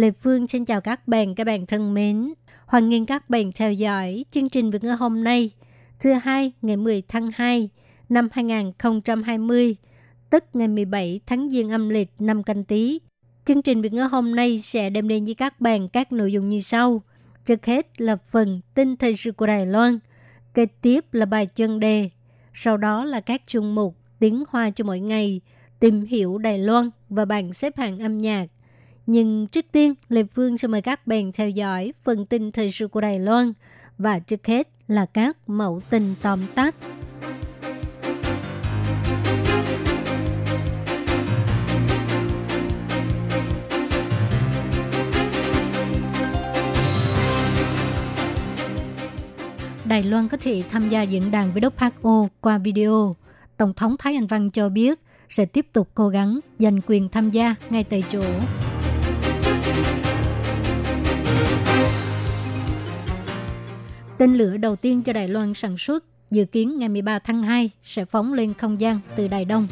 Lê Phương xin chào các bạn, các bạn thân mến. Hoan nghênh các bạn theo dõi chương trình Việt ngữ hôm nay, thứ hai ngày 10 tháng 2 năm 2020, tức ngày 17 tháng Giêng âm lịch năm canh Tý. Chương trình Việt ngữ hôm nay sẽ đem đến với các bạn các nội dung như sau. Trước hết là phần tin thời sự của Đài Loan, kế tiếp là bài chân đề, sau đó là các chuyên mục tiếng hoa cho mỗi ngày, tìm hiểu Đài Loan và bảng xếp hạng âm nhạc. Nhưng trước tiên, Lê Phương sẽ mời các bạn theo dõi phần tin thời sự của Đài Loan và trước hết là các mẫu tin tóm tắt. Đài Loan có thể tham gia diễn đàn với WHO qua video. Tổng thống Thái Anh Văn cho biết sẽ tiếp tục cố gắng giành quyền tham gia ngay tại chỗ. Tên lửa đầu tiên cho Đài Loan sản xuất dự kiến ngày 13 tháng 2 sẽ phóng lên không gian từ Đài Đông.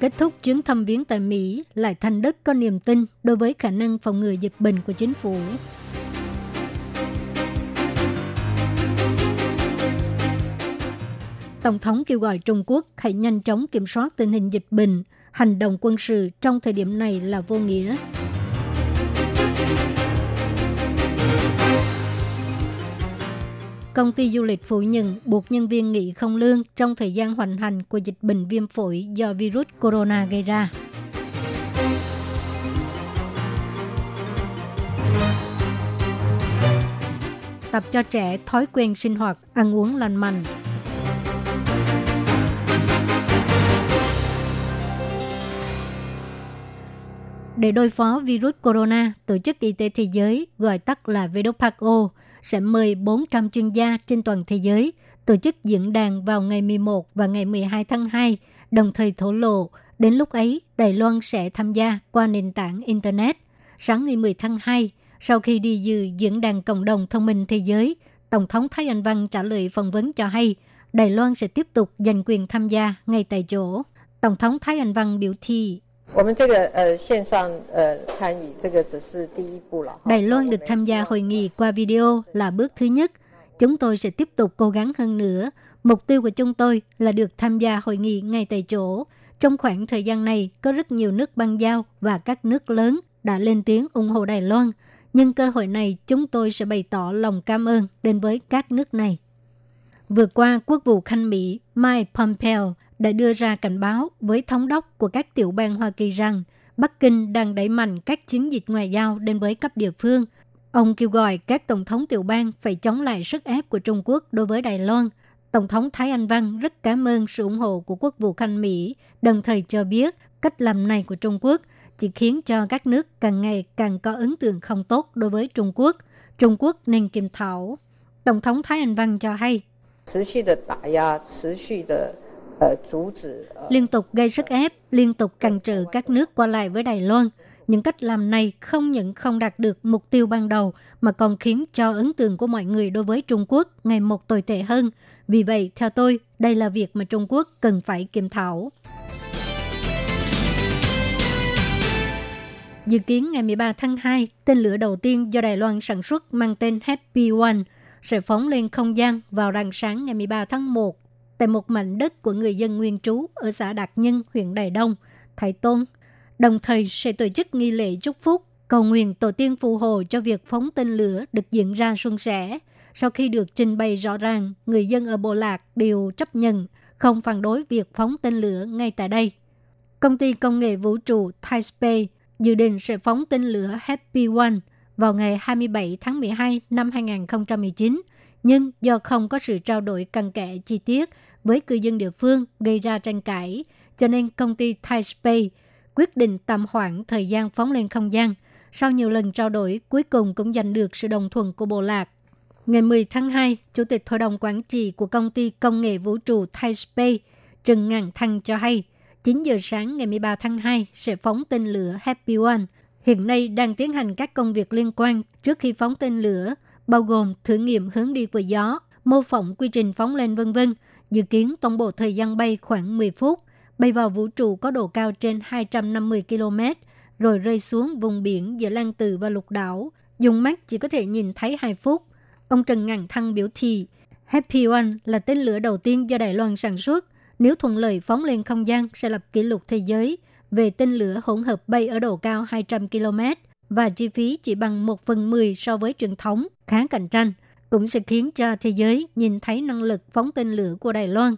Kết thúc chuyến thăm viếng tại Mỹ, lại thành đất có niềm tin đối với khả năng phòng ngừa dịch bệnh của chính phủ. Tổng thống kêu gọi Trung Quốc hãy nhanh chóng kiểm soát tình hình dịch bệnh, hành động quân sự trong thời điểm này là vô nghĩa. Công ty du lịch phủ nhận buộc nhân viên nghỉ không lương trong thời gian hoành hành của dịch bệnh viêm phổi do virus corona gây ra. Tập cho trẻ thói quen sinh hoạt, ăn uống lành mạnh. Để đối phó virus corona, Tổ chức Y tế Thế giới, gọi tắt là WHO, sẽ mời 400 chuyên gia trên toàn thế giới tổ chức diễn đàn vào ngày 11 và ngày 12 tháng 2, đồng thời thổ lộ đến lúc ấy Đài Loan sẽ tham gia qua nền tảng Internet. Sáng ngày 10 tháng 2, sau khi đi dự diễn đàn cộng đồng thông minh thế giới, Tổng thống Thái Anh Văn trả lời phỏng vấn cho hay Đài Loan sẽ tiếp tục giành quyền tham gia ngay tại chỗ. Tổng thống Thái Anh Văn biểu thị 我们这个呃线上呃参与，这个只是第一步了。 Đài Loan được tham gia hội nghị qua video là bước thứ nhất. Chúng tôi sẽ tiếp tục cố gắng hơn nữa. Mục tiêu của chúng tôi là được tham gia hội nghị ngay tại chỗ. Trong khoảng thời gian này, có rất nhiều nước băng giao và các nước lớn đã lên tiếng ủng hộ Đài Loan. Nhưng cơ hội này, chúng tôi sẽ bày tỏ lòng cảm ơn đến với các nước này. Vừa qua, Quốc vụ Khanh Mỹ Mike Pompeo đã đưa ra cảnh báo với thống đốc của các tiểu bang Hoa Kỳ rằng Bắc Kinh đang đẩy mạnh các chiến dịch ngoại giao đến với cấp địa phương. Ông kêu gọi các tổng thống tiểu bang phải chống lại sức ép của Trung Quốc đối với Đài Loan. Tổng thống Thái Anh Văn rất cảm ơn sự ủng hộ của Quốc vụ Khanh Mỹ, đồng thời cho biết cách làm này của Trung Quốc chỉ khiến cho các nước càng ngày càng có ấn tượng không tốt đối với Trung Quốc. Trung Quốc nên kiểm thảo. Tổng thống Thái Anh Văn cho hay, 持续的打压，持续的呃阻止呃 Ờ, liên tục gây sức ép, liên tục cản trở các nước qua lại với Đài Loan. Những cách làm này không những không đạt được mục tiêu ban đầu mà còn khiến cho ấn tượng của mọi người đối với Trung Quốc ngày một tồi tệ hơn. Vì vậy, theo tôi, đây là việc mà Trung Quốc cần phải kiểm thảo. Dự kiến ngày 13 tháng 2, tên lửa đầu tiên do Đài Loan sản xuất mang tên Happy One sẽ phóng lên không gian vào rạng sáng ngày 13 tháng 1 tại một mảnh đất của người dân nguyên trú ở xã Đạt Nhân, huyện Đài Đông, Thái Tôn. Đồng thời sẽ tổ chức nghi lễ chúc phúc, cầu nguyện tổ tiên phù hộ cho việc phóng tên lửa được diễn ra suôn sẻ. Sau khi được trình bày rõ ràng, người dân ở Bộ Lạc đều chấp nhận, không phản đối việc phóng tên lửa ngay tại đây. Công ty công nghệ vũ trụ Thai Space dự định sẽ phóng tên lửa Happy One vào ngày 27 tháng 12 năm 2019, nhưng do không có sự trao đổi cặn kẽ chi tiết với cư dân địa phương gây ra tranh cãi, cho nên công ty Thai Space quyết định tạm hoãn thời gian phóng lên không gian. Sau nhiều lần trao đổi, cuối cùng cũng giành được sự đồng thuận của bộ lạc. Ngày 10 tháng 2, Chủ tịch Hội đồng Quản trị của công ty công nghệ vũ trụ Thai Space, Trần Ngàn Thăng cho hay, 9 giờ sáng ngày 13 tháng 2 sẽ phóng tên lửa Happy One. Hiện nay đang tiến hành các công việc liên quan trước khi phóng tên lửa, bao gồm thử nghiệm hướng đi của gió, mô phỏng quy trình phóng lên vân vân. Dự kiến toàn bộ thời gian bay khoảng 10 phút, bay vào vũ trụ có độ cao trên 250 km, rồi rơi xuống vùng biển giữa Lan Từ và Lục Đảo. Dùng mắt chỉ có thể nhìn thấy 2 phút. Ông Trần Ngàn Thăng biểu thị, Happy One là tên lửa đầu tiên do Đài Loan sản xuất. Nếu thuận lợi phóng lên không gian sẽ lập kỷ lục thế giới về tên lửa hỗn hợp bay ở độ cao 200 km và chi phí chỉ bằng 1 phần 10 so với truyền thống, khá cạnh tranh, cũng sẽ khiến cho thế giới nhìn thấy năng lực phóng tên lửa của Đài Loan.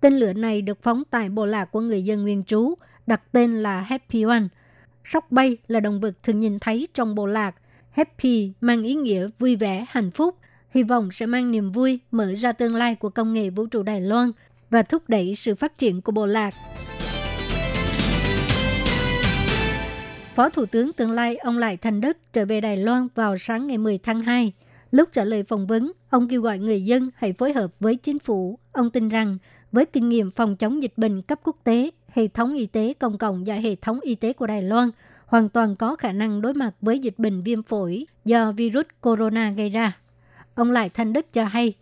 Tên lửa này được phóng tại bộ lạc của người dân nguyên trú, đặt tên là Happy One. Sóc bay là động vật thường nhìn thấy trong bộ lạc. Happy mang ý nghĩa vui vẻ, hạnh phúc, hy vọng sẽ mang niềm vui mở ra tương lai của công nghệ vũ trụ Đài Loan và thúc đẩy sự phát triển của bộ lạc. Phó Thủ tướng tương lai ông Lại Thành Đức trở về Đài Loan vào sáng ngày 10 tháng 2. Lúc trả lời phỏng vấn, ông kêu gọi người dân hãy phối hợp với chính phủ. Ông tin rằng với kinh nghiệm phòng chống dịch bệnh cấp quốc tế, hệ thống y tế công cộng và hệ thống y tế của Đài Loan hoàn toàn có khả năng đối mặt với dịch bệnh viêm phổi do virus corona gây ra. Ông Lại Thanh Đức cho hay,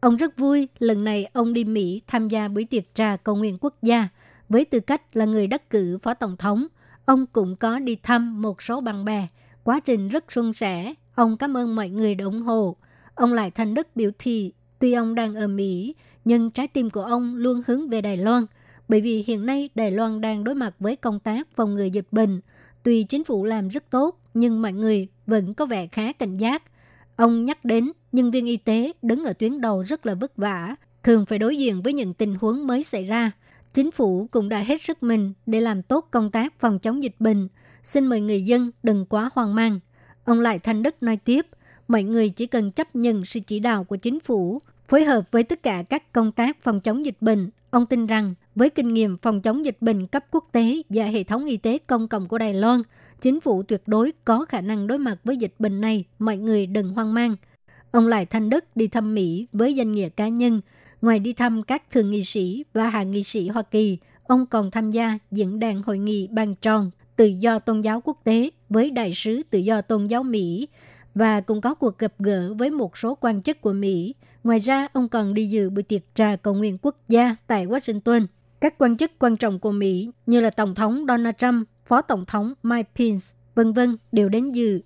ông rất vui lần này ông đi Mỹ tham gia buổi tiệc trà cầu nguyện quốc gia với tư cách là người đắc cử phó tổng thống. Ông cũng có đi thăm một số bạn bè. Quá trình rất suôn sẻ. Ông cảm ơn mọi người đã ủng hộ. Ông Lại Thanh Đức biểu thị, tuy ông đang ở Mỹ, nhưng trái tim của ông luôn hướng về Đài Loan, bởi vì hiện nay Đài Loan đang đối mặt với công tác phòng ngừa dịch bệnh. Tuy chính phủ làm rất tốt, nhưng mọi người vẫn có vẻ khá cảnh giác. Ông nhắc đến nhân viên y tế đứng ở tuyến đầu rất là vất vả, thường phải đối diện với những tình huống mới xảy ra. Chính phủ cũng đã hết sức mình để làm tốt công tác phòng chống dịch bệnh. Xin mời người dân đừng quá hoang mang. Ông Lại Thanh Đức nói tiếp, mọi người chỉ cần chấp nhận sự chỉ đạo của chính phủ Phối hợp với tất cả các công tác phòng chống dịch bệnh, ông tin rằng với kinh nghiệm phòng chống dịch bệnh cấp quốc tế và hệ thống y tế công cộng của Đài Loan, chính phủ tuyệt đối có khả năng đối mặt với dịch bệnh này, mọi người đừng hoang mang. Ông Lại Thanh Đức đi thăm Mỹ với danh nghĩa cá nhân, ngoài đi thăm các thượng nghị sĩ và hạ nghị sĩ Hoa Kỳ, ông còn tham gia diễn đàn hội nghị bàn tròn tự do tôn giáo quốc tế với đại sứ tự do tôn giáo Mỹ và cũng có cuộc gặp gỡ với một số quan chức của Mỹ Ngoài ra, ông còn đi dự buổi tiệc trà cầu nguyện quốc gia tại Washington. Các quan chức quan trọng của Mỹ như là Tổng thống Donald Trump, Phó Tổng thống Mike Pence, vân vân đều đến dự.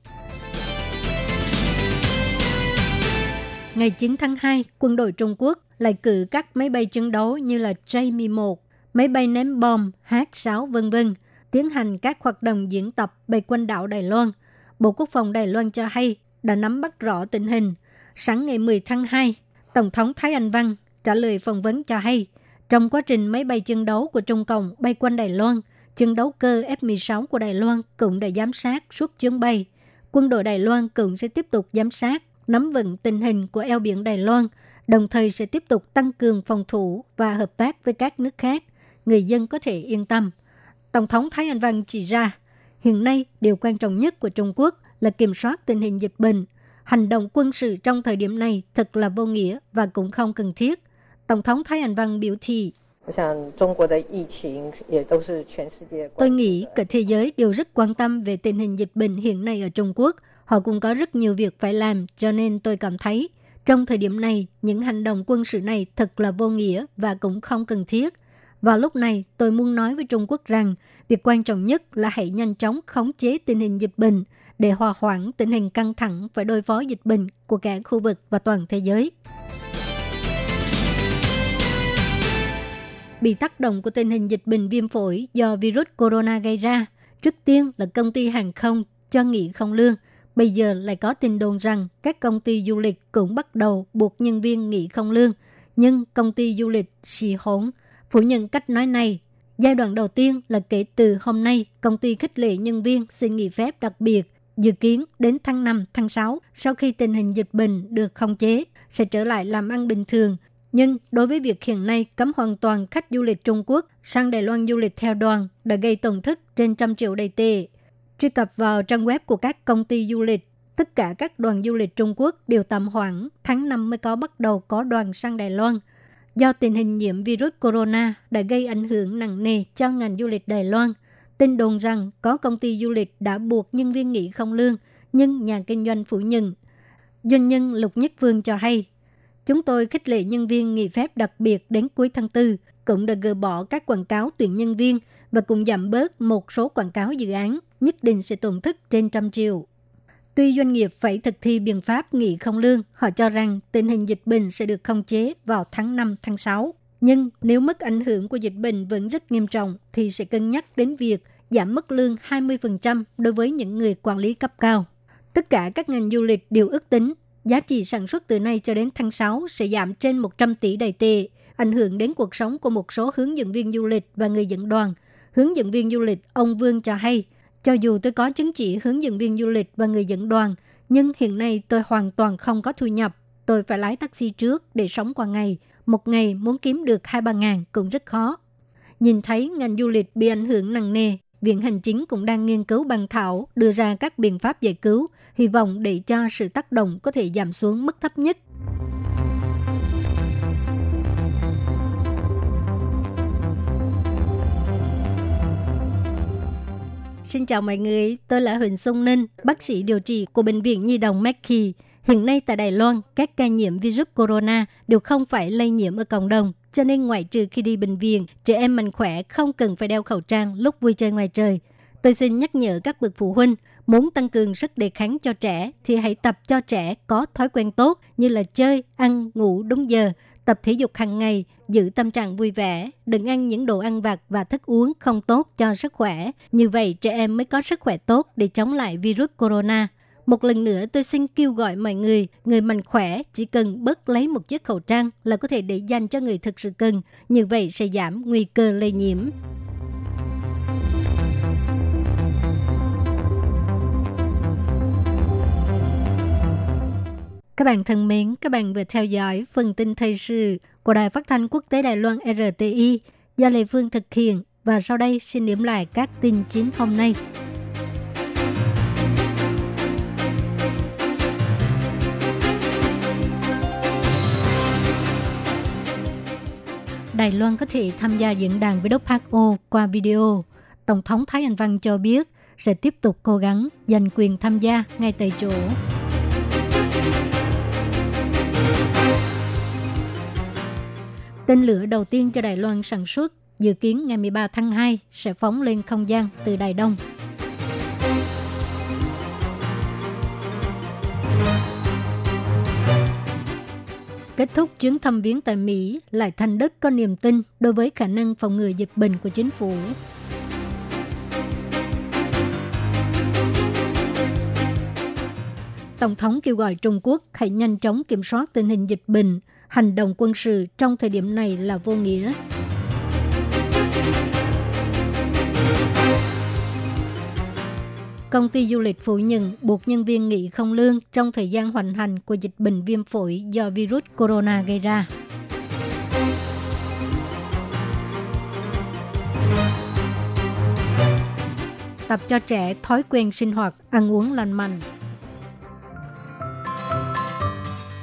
Ngày 9 tháng 2, quân đội Trung Quốc lại cử các máy bay chiến đấu như là J-11, máy bay ném bom, H-6 vân vân tiến hành các hoạt động diễn tập bay quanh đảo Đài Loan. Bộ Quốc phòng Đài Loan cho hay đã nắm bắt rõ tình hình. Sáng ngày 10 tháng 2, Tổng thống Thái Anh Văn trả lời phỏng vấn cho hay, trong quá trình máy bay chiến đấu của Trung Cộng bay quanh Đài Loan, chiến đấu cơ F-16 của Đài Loan cũng đã giám sát suốt chuyến bay. Quân đội Đài Loan cũng sẽ tiếp tục giám sát, nắm vững tình hình của eo biển Đài Loan, đồng thời sẽ tiếp tục tăng cường phòng thủ và hợp tác với các nước khác. Người dân có thể yên tâm. Tổng thống Thái Anh Văn chỉ ra, hiện nay điều quan trọng nhất của Trung Quốc là kiểm soát tình hình dịch bệnh, hành động quân sự trong thời điểm này thật là vô nghĩa và cũng không cần thiết. Tổng thống Thái Anh Văn biểu thị, Tôi nghĩ cả thế giới đều rất quan tâm về tình hình dịch bệnh hiện nay ở Trung Quốc. Họ cũng có rất nhiều việc phải làm, cho nên tôi cảm thấy trong thời điểm này, những hành động quân sự này thật là vô nghĩa và cũng không cần thiết và lúc này, tôi muốn nói với Trung Quốc rằng, việc quan trọng nhất là hãy nhanh chóng khống chế tình hình dịch bệnh, để hòa hoãn tình hình căng thẳng phải đối phó dịch bệnh của cả khu vực và toàn thế giới. Bị tác động của tình hình dịch bệnh viêm phổi do virus corona gây ra, trước tiên là công ty hàng không cho nghỉ không lương. Bây giờ lại có tin đồn rằng các công ty du lịch cũng bắt đầu buộc nhân viên nghỉ không lương. Nhưng công ty du lịch Sì hỗn phủ nhận cách nói này. Giai đoạn đầu tiên là kể từ hôm nay, công ty khích lệ nhân viên xin nghỉ phép đặc biệt Dự kiến đến tháng 5, tháng 6, sau khi tình hình dịch bệnh được khống chế, sẽ trở lại làm ăn bình thường. Nhưng đối với việc hiện nay cấm hoàn toàn khách du lịch Trung Quốc sang Đài Loan du lịch theo đoàn đã gây tổn thất trên trăm triệu đầy tệ. Truy cập vào trang web của các công ty du lịch, tất cả các đoàn du lịch Trung Quốc đều tạm hoãn, tháng 5 mới có bắt đầu có đoàn sang Đài Loan. Do tình hình nhiễm virus corona đã gây ảnh hưởng nặng nề cho ngành du lịch Đài Loan, tin đồn rằng có công ty du lịch đã buộc nhân viên nghỉ không lương, nhưng nhà kinh doanh phủ nhận. Doanh nhân Lục Nhất Vương cho hay, chúng tôi khích lệ nhân viên nghỉ phép đặc biệt đến cuối tháng 4, cũng đã gỡ bỏ các quảng cáo tuyển nhân viên và cùng giảm bớt một số quảng cáo dự án, nhất định sẽ tổn thất trên trăm triệu. Tuy doanh nghiệp phải thực thi biện pháp nghỉ không lương, họ cho rằng tình hình dịch bệnh sẽ được khống chế vào tháng 5, tháng 6. Nhưng nếu mức ảnh hưởng của dịch bệnh vẫn rất nghiêm trọng, thì sẽ cân nhắc đến việc giảm mức lương 20% đối với những người quản lý cấp cao. Tất cả các ngành du lịch đều ước tính giá trị sản xuất từ nay cho đến tháng 6 sẽ giảm trên 100 tỷ đầy tệ, ảnh hưởng đến cuộc sống của một số hướng dẫn viên du lịch và người dẫn đoàn. Hướng dẫn viên du lịch ông Vương cho hay, cho dù tôi có chứng chỉ hướng dẫn viên du lịch và người dẫn đoàn, nhưng hiện nay tôi hoàn toàn không có thu nhập. Tôi phải lái taxi trước để sống qua ngày. Một ngày muốn kiếm được 2-3 ngàn cũng rất khó. Nhìn thấy ngành du lịch bị ảnh hưởng nặng nề, Viện Hành Chính cũng đang nghiên cứu bàn thảo đưa ra các biện pháp giải cứu, hy vọng để cho sự tác động có thể giảm xuống mức thấp nhất. Xin chào mọi người, tôi là Huỳnh Sông Ninh, bác sĩ điều trị của Bệnh viện Nhi đồng Mackey. Hiện nay tại Đài Loan, các ca nhiễm virus corona đều không phải lây nhiễm ở cộng đồng, cho nên ngoại trừ khi đi bệnh viện, trẻ em mạnh khỏe không cần phải đeo khẩu trang lúc vui chơi ngoài trời. Tôi xin nhắc nhở các bậc phụ huynh, muốn tăng cường sức đề kháng cho trẻ thì hãy tập cho trẻ có thói quen tốt như là chơi, ăn, ngủ đúng giờ, tập thể dục hàng ngày, giữ tâm trạng vui vẻ, đừng ăn những đồ ăn vặt và thức uống không tốt cho sức khỏe. Như vậy trẻ em mới có sức khỏe tốt để chống lại virus corona. Một lần nữa tôi xin kêu gọi mọi người, người mạnh khỏe chỉ cần bớt lấy một chiếc khẩu trang là có thể để dành cho người thực sự cần. Như vậy sẽ giảm nguy cơ lây nhiễm. Các bạn thân mến, các bạn vừa theo dõi phần tin thời sự của Đài Phát thanh Quốc tế Đài Loan RTI do Lê Phương thực hiện và sau đây xin điểm lại các tin chính hôm nay. Đài Loan có thể tham gia diễn đàn với WHO qua video. Tổng thống Thái Anh Văn cho biết sẽ tiếp tục cố gắng giành quyền tham gia ngay tại chỗ. Tên lửa đầu tiên cho Đài Loan sản xuất dự kiến ngày 13 tháng 2 sẽ phóng lên không gian từ Đài Đông. Kết thúc chuyến thăm viếng tại Mỹ, lại thành đất có niềm tin đối với khả năng phòng ngừa dịch bệnh của chính phủ. Tổng thống kêu gọi Trung Quốc hãy nhanh chóng kiểm soát tình hình dịch bệnh, hành động quân sự trong thời điểm này là vô nghĩa. Công ty du lịch phủ nhận buộc nhân viên nghỉ không lương trong thời gian hoành hành của dịch bệnh viêm phổi do virus corona gây ra. Tập cho trẻ thói quen sinh hoạt, ăn uống lành mạnh.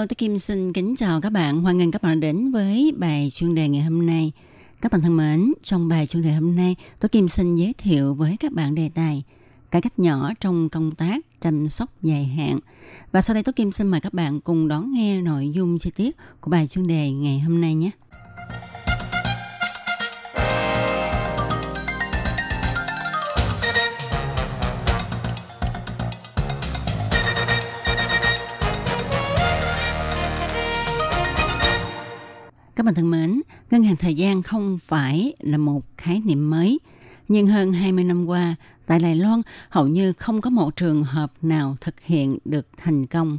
Hello, tôi Kim xin kính chào các bạn. Hoan nghênh các bạn đến với bài chuyên đề ngày hôm nay. Các bạn thân mến, trong bài chuyên đề hôm nay, tôi Kim xin giới thiệu với các bạn đề tài cải cách nhỏ trong công tác chăm sóc dài hạn. Và sau đây tôi Kim xin mời các bạn cùng đón nghe nội dung chi tiết của bài chuyên đề ngày hôm nay nhé. Các bạn thân mến, ngân hàng thời gian không phải là một khái niệm mới. Nhưng hơn 20 năm qua, tại Đài Loan hầu như không có một trường hợp nào thực hiện được thành công.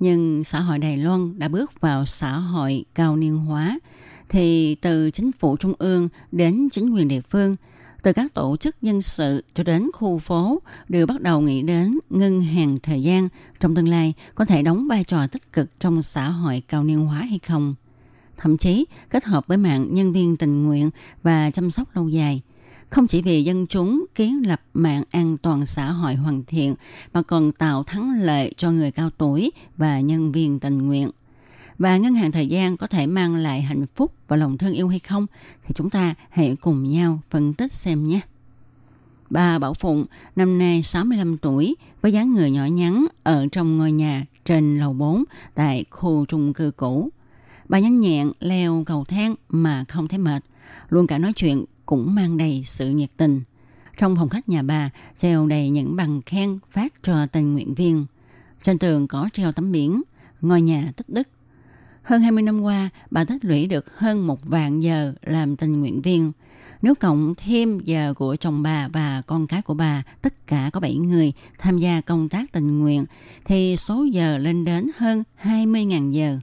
Nhưng xã hội Đài Loan đã bước vào xã hội cao niên hóa, thì từ chính phủ trung ương đến chính quyền địa phương, từ các tổ chức nhân sự cho đến khu phố đều bắt đầu nghĩ đến ngân hàng thời gian trong tương lai có thể đóng vai trò tích cực trong xã hội cao niên hóa hay không thậm chí kết hợp với mạng nhân viên tình nguyện và chăm sóc lâu dài. Không chỉ vì dân chúng kiến lập mạng an toàn xã hội hoàn thiện, mà còn tạo thắng lợi cho người cao tuổi và nhân viên tình nguyện. Và ngân hàng thời gian có thể mang lại hạnh phúc và lòng thương yêu hay không, thì chúng ta hãy cùng nhau phân tích xem nhé. Bà Bảo Phụng, năm nay 65 tuổi, với dáng người nhỏ nhắn ở trong ngôi nhà trên lầu 4 tại khu trung cư cũ. Bà nhanh nhẹn leo cầu thang mà không thấy mệt. Luôn cả nói chuyện cũng mang đầy sự nhiệt tình. Trong phòng khách nhà bà treo đầy những bằng khen phát cho tình nguyện viên. Trên tường có treo tấm biển, ngôi nhà tích đức. Hơn 20 năm qua, bà tích lũy được hơn một vạn giờ làm tình nguyện viên. Nếu cộng thêm giờ của chồng bà và con cái của bà, tất cả có 7 người tham gia công tác tình nguyện, thì số giờ lên đến hơn 20.000 giờ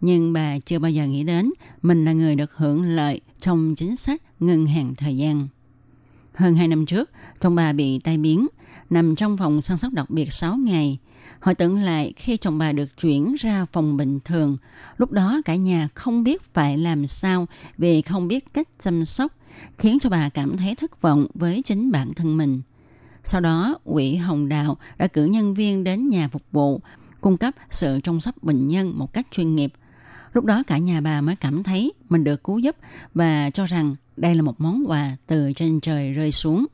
nhưng bà chưa bao giờ nghĩ đến mình là người được hưởng lợi trong chính sách ngân hàng thời gian. Hơn 2 năm trước, chồng bà bị tai biến, nằm trong phòng săn sóc đặc biệt 6 ngày. hồi tưởng lại khi chồng bà được chuyển ra phòng bình thường, lúc đó cả nhà không biết phải làm sao vì không biết cách chăm sóc, khiến cho bà cảm thấy thất vọng với chính bản thân mình. Sau đó, quỹ Hồng đạo đã cử nhân viên đến nhà phục vụ, cung cấp sự chăm sóc bệnh nhân một cách chuyên nghiệp Lúc đó cả nhà bà mới cảm thấy mình được cứu giúp và cho rằng đây là một món quà từ trên trời rơi xuống.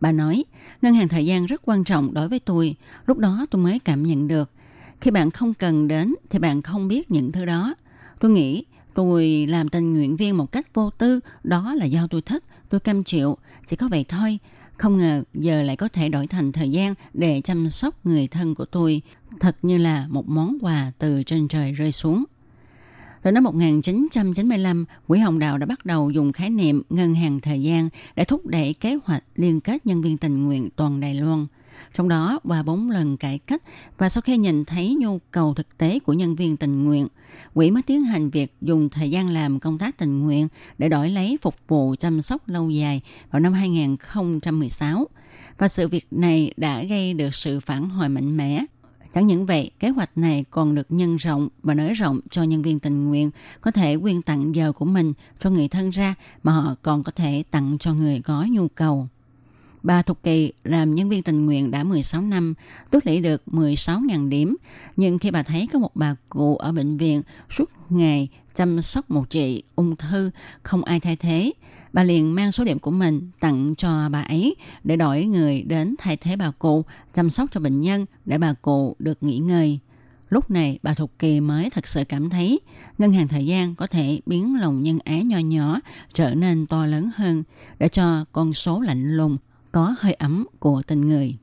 Bà nói, ngân hàng thời gian rất quan trọng đối với tôi. Lúc đó tôi mới cảm nhận được. Khi bạn không cần đến thì bạn không biết những thứ đó. Tôi nghĩ tôi làm tình nguyện viên một cách vô tư, đó là do tôi thích, tôi cam chịu. Chỉ có vậy thôi. Không ngờ giờ lại có thể đổi thành thời gian để chăm sóc người thân của tôi. Thật như là một món quà từ trên trời rơi xuống. Từ năm 1995, Quỹ Hồng Đào đã bắt đầu dùng khái niệm ngân hàng thời gian để thúc đẩy kế hoạch liên kết nhân viên tình nguyện toàn Đài Loan. Trong đó, qua bốn lần cải cách và sau khi nhìn thấy nhu cầu thực tế của nhân viên tình nguyện, quỹ mới tiến hành việc dùng thời gian làm công tác tình nguyện để đổi lấy phục vụ chăm sóc lâu dài vào năm 2016. Và sự việc này đã gây được sự phản hồi mạnh mẽ Chẳng những vậy, kế hoạch này còn được nhân rộng và nới rộng cho nhân viên tình nguyện có thể quyên tặng giờ của mình cho người thân ra mà họ còn có thể tặng cho người có nhu cầu. Bà Thục Kỳ làm nhân viên tình nguyện đã 16 năm, tích lũy được 16.000 điểm. Nhưng khi bà thấy có một bà cụ ở bệnh viện suốt ngày chăm sóc một chị ung thư, không ai thay thế, bà liền mang số điểm của mình tặng cho bà ấy để đổi người đến thay thế bà cụ, chăm sóc cho bệnh nhân để bà cụ được nghỉ ngơi. Lúc này, bà Thục Kỳ mới thật sự cảm thấy ngân hàng thời gian có thể biến lòng nhân ái nho nhỏ trở nên to lớn hơn để cho con số lạnh lùng có hơi ấm của tình người.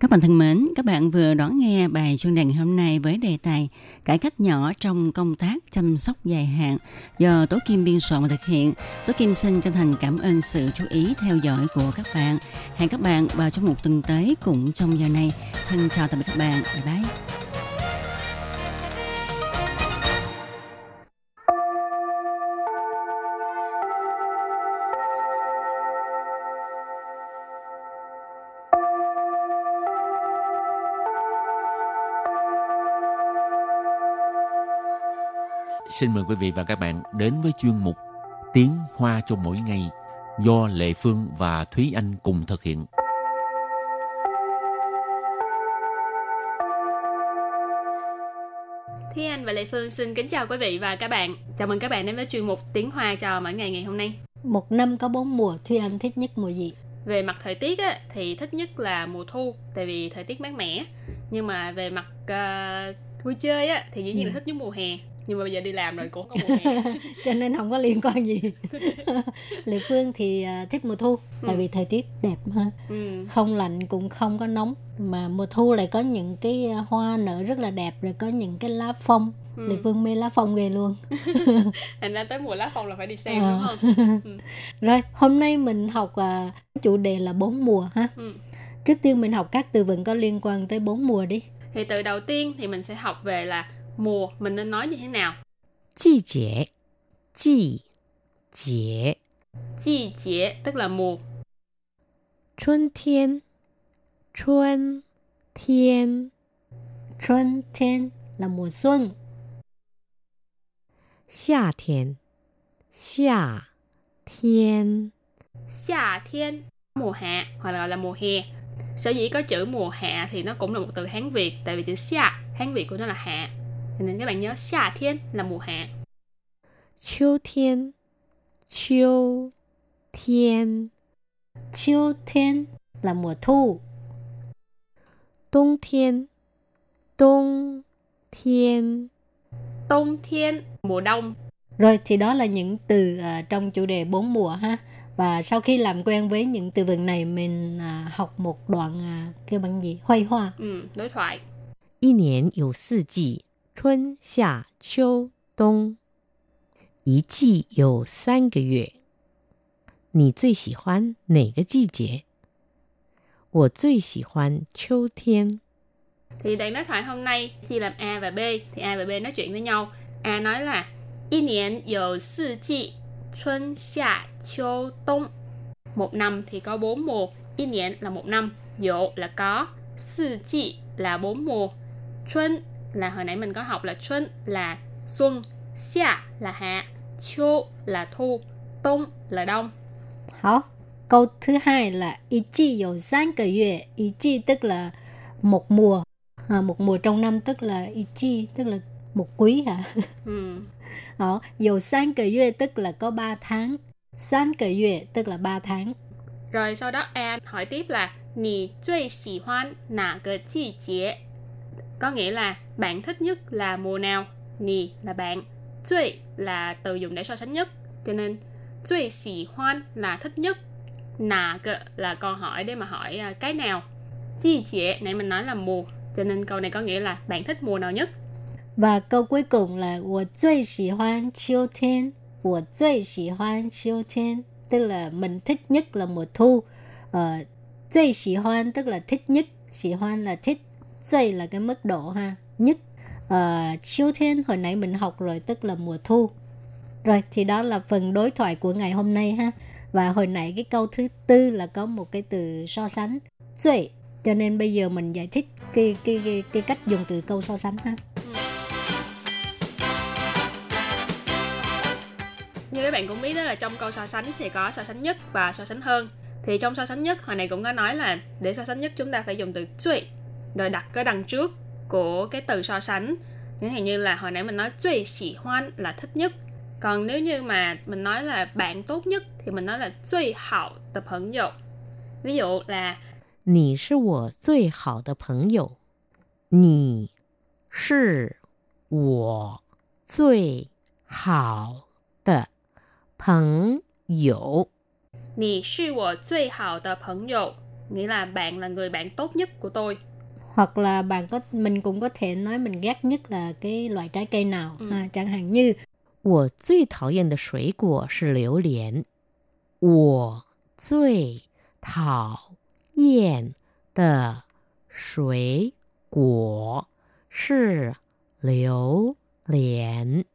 Các bạn thân mến, các bạn vừa đón nghe bài chuyên đề hôm nay với đề tài Cải cách nhỏ trong công tác chăm sóc dài hạn do Tố Kim biên soạn và thực hiện. Tố Kim xin chân thành cảm ơn sự chú ý theo dõi của các bạn. Hẹn các bạn vào trong một tuần tới cũng trong giờ này. Thân chào tạm biệt các bạn. Bye bye. Xin mời quý vị và các bạn đến với chuyên mục Tiếng Hoa cho mỗi ngày do Lệ Phương và Thúy Anh cùng thực hiện. Thúy Anh và Lệ Phương xin kính chào quý vị và các bạn. Chào mừng các bạn đến với chuyên mục Tiếng Hoa cho mỗi ngày ngày hôm nay. Một năm có bốn mùa, Thúy Anh thích nhất mùa gì? Về mặt thời tiết á, thì thích nhất là mùa thu, tại vì thời tiết mát mẻ. Nhưng mà về mặt uh, vui chơi á, thì dĩ nhiên là Ừ. thích nhất mùa hè. Nhưng mà bây giờ đi làm rồi cũng không có mùa hè. Cho nên không có liên quan gì. Lệ Phương thì à, thích mùa thu, tại Ừ. vì thời tiết đẹp ha. ừ. Không lạnh cũng không có nóng. Mà mùa thu lại có những cái à, hoa nở rất là đẹp, rồi có những cái lá phong. Ừ. Lệ Phương mê lá phong ghê luôn. Thành ra tới mùa lá phong là phải đi xem Ờ. đúng không? Ừ. Rồi, hôm nay mình học à, chủ đề là bốn mùa ha. Ừ. Trước tiên mình học các từ vựng có liên quan tới bốn mùa đi. Thì từ đầu tiên thì mình sẽ học về là mùa mình nên nói như thế nào? Chi chế. Chi chế. Chi chế tức là mùa. Xuân thiên. Xuân thiên. Xuân thiên là mùa xuân. Xia thiên. Xia thiên. Xia thiên mùa hạ hoặc là gọi là mùa hè. Sở dĩ có chữ mùa hạ thì nó cũng là một từ Hán Việt tại vì chữ xia Hán Việt của nó là hạ Cho nên các bạn nhớ xà thiên là mùa hạ. 秋天，秋天， Chiêu thiên là mùa thu. 冬天，冬天， Đông thiên mùa đông. Rồi thì đó là những từ à, trong chủ đề bốn mùa ha. Và sau khi làm quen với những từ vựng này mình à, học một đoạn à, kêu bằng gì? Huy hoa. Ừ, đối thoại. 一年有四季， 春夏秋冬，一季有三个月。你最喜欢哪个季节？我最喜欢秋天。 Thì đoạn đối thoại hôm nay chia làm A và B thì A và B nói chuyện với nhau. A nói là Y niên dầu sư chi Xuân, xạ,秋, đông Một năm thì có bốn mùa Y niên là một năm Dụ là có Sư chi là bốn mùa Xuân là hồi nãy mình có học là Xuân là xuân Xạ là hạ秋là thu Đông là đông Hảo. Câu thứ hai là y chi dầu san cái yue. Y chi tức là một mùa. À, một mùa trong năm tức là y chi tức là một quý hả? ừ. Đó, dầu san cái yue tức là có 3 tháng. San cái yue tức là 3 tháng. Rồi sau đó A hỏi tiếp là Nì最喜欢哪个季节? có nghĩa là bạn thích nhất là mùa nào? Nì là bạn. Cui là từ dùng để so sánh nhất. Cho nên Cui xì hoan là thích nhất. Nà cơ là câu hỏi để mà hỏi à, cái nào? Chi chế nãy mình nói là mùa. Cho nên câu này có nghĩa là bạn thích mùa nào nhất. Và câu cuối cùng là Wo zui Tức là mình thích nhất là mùa thu. Ờ, uh, tức là thích nhất Xì hoan là thích dày là cái mức độ ha nhất ờ, uh, chiêu thiên hồi nãy mình học rồi tức là mùa thu. Rồi thì đó là phần đối thoại của ngày hôm nay ha. Và hồi nãy cái câu thứ tư là có một cái từ so sánh suy cho nên bây giờ mình giải thích cái cái cái, cái cách dùng từ câu so sánh ha. Như các bạn cũng biết đó là trong câu so sánh thì có so sánh nhất và so sánh hơn. Thì trong so sánh nhất hồi này cũng có nói là để so sánh nhất chúng ta phải dùng từ suy rồi đặt cái đằng trước của cái từ so sánh. Chẳng hạn như là hồi nãy mình nói truy xỉ hoan là thích nhất. Còn nếu như mà mình nói là bạn tốt nhất thì mình nói là truy hảo tập hứng dụ. Ví dụ là 你是我最好的朋友。你是我最好的朋友。 Nì sư wo最好的朋友 nghĩa là bạn là người bạn tốt nhất của tôi. hoặc là bạn có mình cũng có thể nói mình ghét nhất là cái loại trái cây nào Ừ. ha, chẳng hạn như 我最讨厌的水果是榴莲。我最讨厌的水果是榴莲。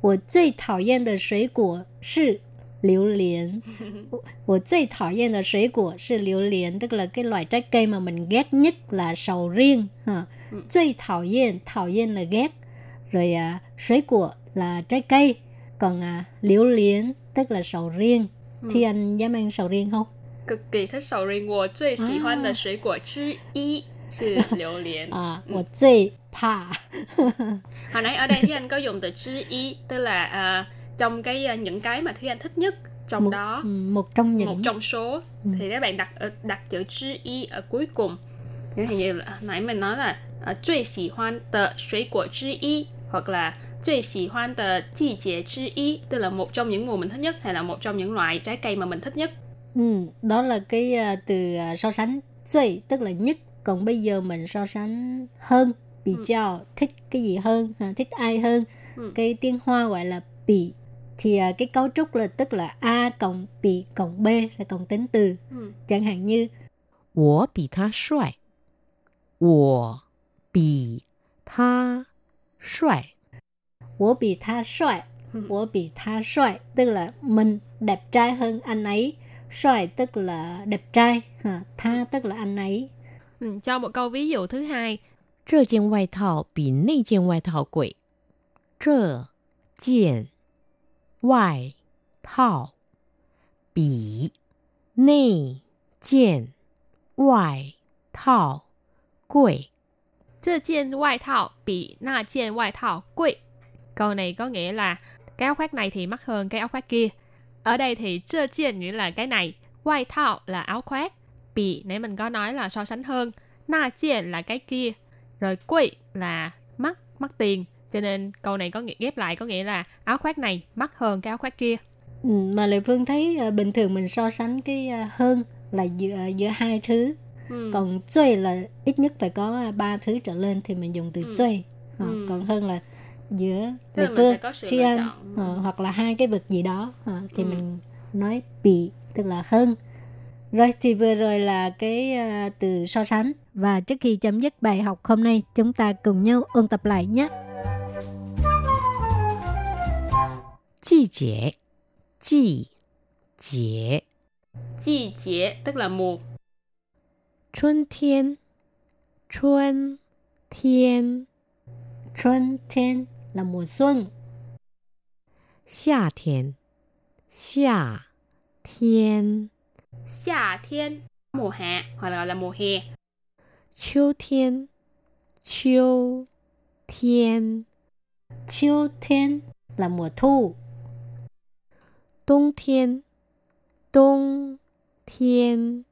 我最讨厌的水果是 榴莲我我最讨厌的水果是榴莲 tức là cái loại trái cây mà mình ghét nhất là sầu riêng ha. Ừ. 最讨厌讨厌 là ghét rồi à, 水果 là trái cây còn à, liễu liễn tức là sầu riêng thì anh dám ăn sầu riêng không cực kỳ thích sầu riêng. 我最喜欢的水果之一是榴莲。à, 我最怕 Hồi nãy ở đây Thúy Anh có dùng từ 之一, tức là à, trong cái à, những cái mà Thúy Anh thích nhất trong một, đó ừ, một trong những một trong số thì các bạn đặt ở- đặt chữ chữ y ở cuối cùng Thế thì như là- nãy mình nói là uh, 最喜欢的水果之一 hoặc là 最喜欢的季节之一 tức là một trong những mùa mình thích nhất hay là một trong những loại trái cây mà mình thích nhất ừ, đó là cái à, từ à, so sánh duy tức là nhất còn bây giờ mình so sánh hơn bị cho thích cái gì hơn à, thích ai hơn Ừ. cái tiếng hoa gọi là bị thì à, cái cấu trúc là tức là a cộng bị cộng b là cộng tính từ Ừ. chẳng hạn như 我比他帅，我比他帅。 của bị tha xoài của bị tha xoài tức là mình đẹp trai hơn anh ấy xoài tức là đẹp trai ha, tha tức là anh ấy ừ, cho một câu ví dụ thứ hai 这件外套比那件外套贵。这件 外套比那件外套贵。 这件外套比那件外套贵 câu này có nghĩa là cái áo khoác này thì mắc hơn cái áo khoác kia ở đây thì trơ chiên nghĩa là cái này white thao là áo khoác bị nãy mình có nói là so sánh hơn na chiên là cái kia rồi quỷ là mắc mắc tiền cho nên câu này có nghĩa ghép lại có nghĩa là áo khoác này mắc hơn cái áo khoác kia ừ, mà lệ phương thấy à, bình thường mình so sánh cái à, hơn là giữa giữa hai thứ ừ. còn duy là ít nhất phải có ba thứ trở lên thì mình dùng từ Ừ. duy Ờ, Ừ. còn hơn là giữa Tức lệ phương phải có sự Thi lựa Anh, chọn. ờ, hoặc là hai cái vật gì đó ờ, thì Ừ. mình nói bị tức là hơn rồi thì vừa rồi là cái từ so sánh và trước khi chấm dứt bài học hôm nay chúng ta cùng nhau ôn tập lại nhé 季节，季节， 季节 tức là mùa 春天，春天， xuân thiên là mùa xuân 夏天，夏天， 夏天 mùa hạ hoặc là gọi là mùa hè 秋天，秋天， chiêu thiên là mùa thu 冬天，冬天，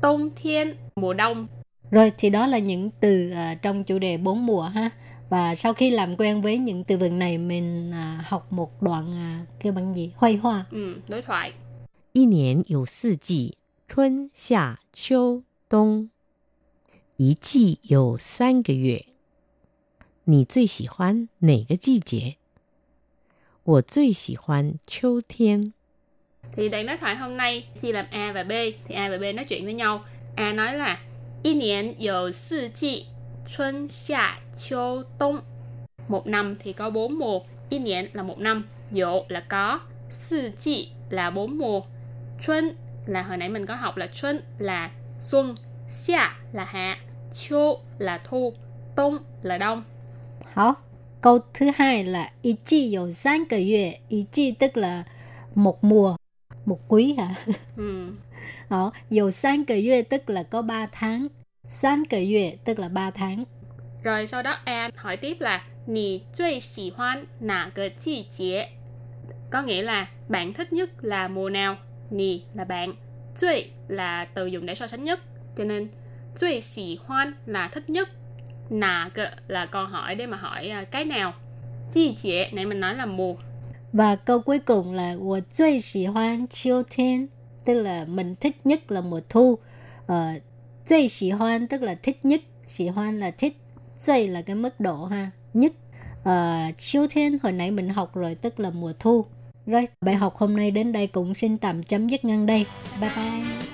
冬天 mùa đông Rồi thì đó là những từ à, trong chủ đề bốn mùa ha. Và sau khi làm quen với những từ vựng này mình à, học một đoạn à, kêu bằng gì? Huy hoa. ừ, đối thoại 一年有四季，春夏秋冬。一季有三个月，你最喜欢哪个季节？ 我最喜欢秋天。 thì đoạn đối thoại hôm nay chia làm A và B thì A và B nói chuyện với nhau A nói là 一年有四季春夏秋冬một năm thì có bốn mùa 一年 là một năm dụ là có 四季 là bốn mùa xuân là hồi nãy mình có học là xuân là xuân xạ là hạ秋 là thu đông là đông Hảo. Câu thứ hai là ý chi dầu san cờ yue, ý chi tức là một mùa, một quý hả? Ừ. Đó, dầu san cờ yue tức là có 3 tháng, san cờ yue tức là 3 tháng. Rồi sau đó em hỏi tiếp là Nì duy xì hoan nà gờ chi chế? Có nghĩa là bạn thích nhất là mùa nào? Nì là bạn, duy là từ dùng để so sánh nhất. Cho nên duy xì hoan là thích nhất Nà cơ là câu hỏi để mà hỏi à, cái nào. Chi chế, nãy mình nói là mùa. Và câu cuối cùng là 我最喜欢秋天 tức là mình thích nhất là mùa thu. Ờ, 最喜欢 tức là thích nhất, 喜欢 là thích, 最 là cái mức độ ha, nhất. Ờ, 秋天 hồi nãy mình học rồi tức là mùa thu. Rồi, bài học hôm nay đến đây cũng xin tạm chấm dứt ngang đây. Bye bye.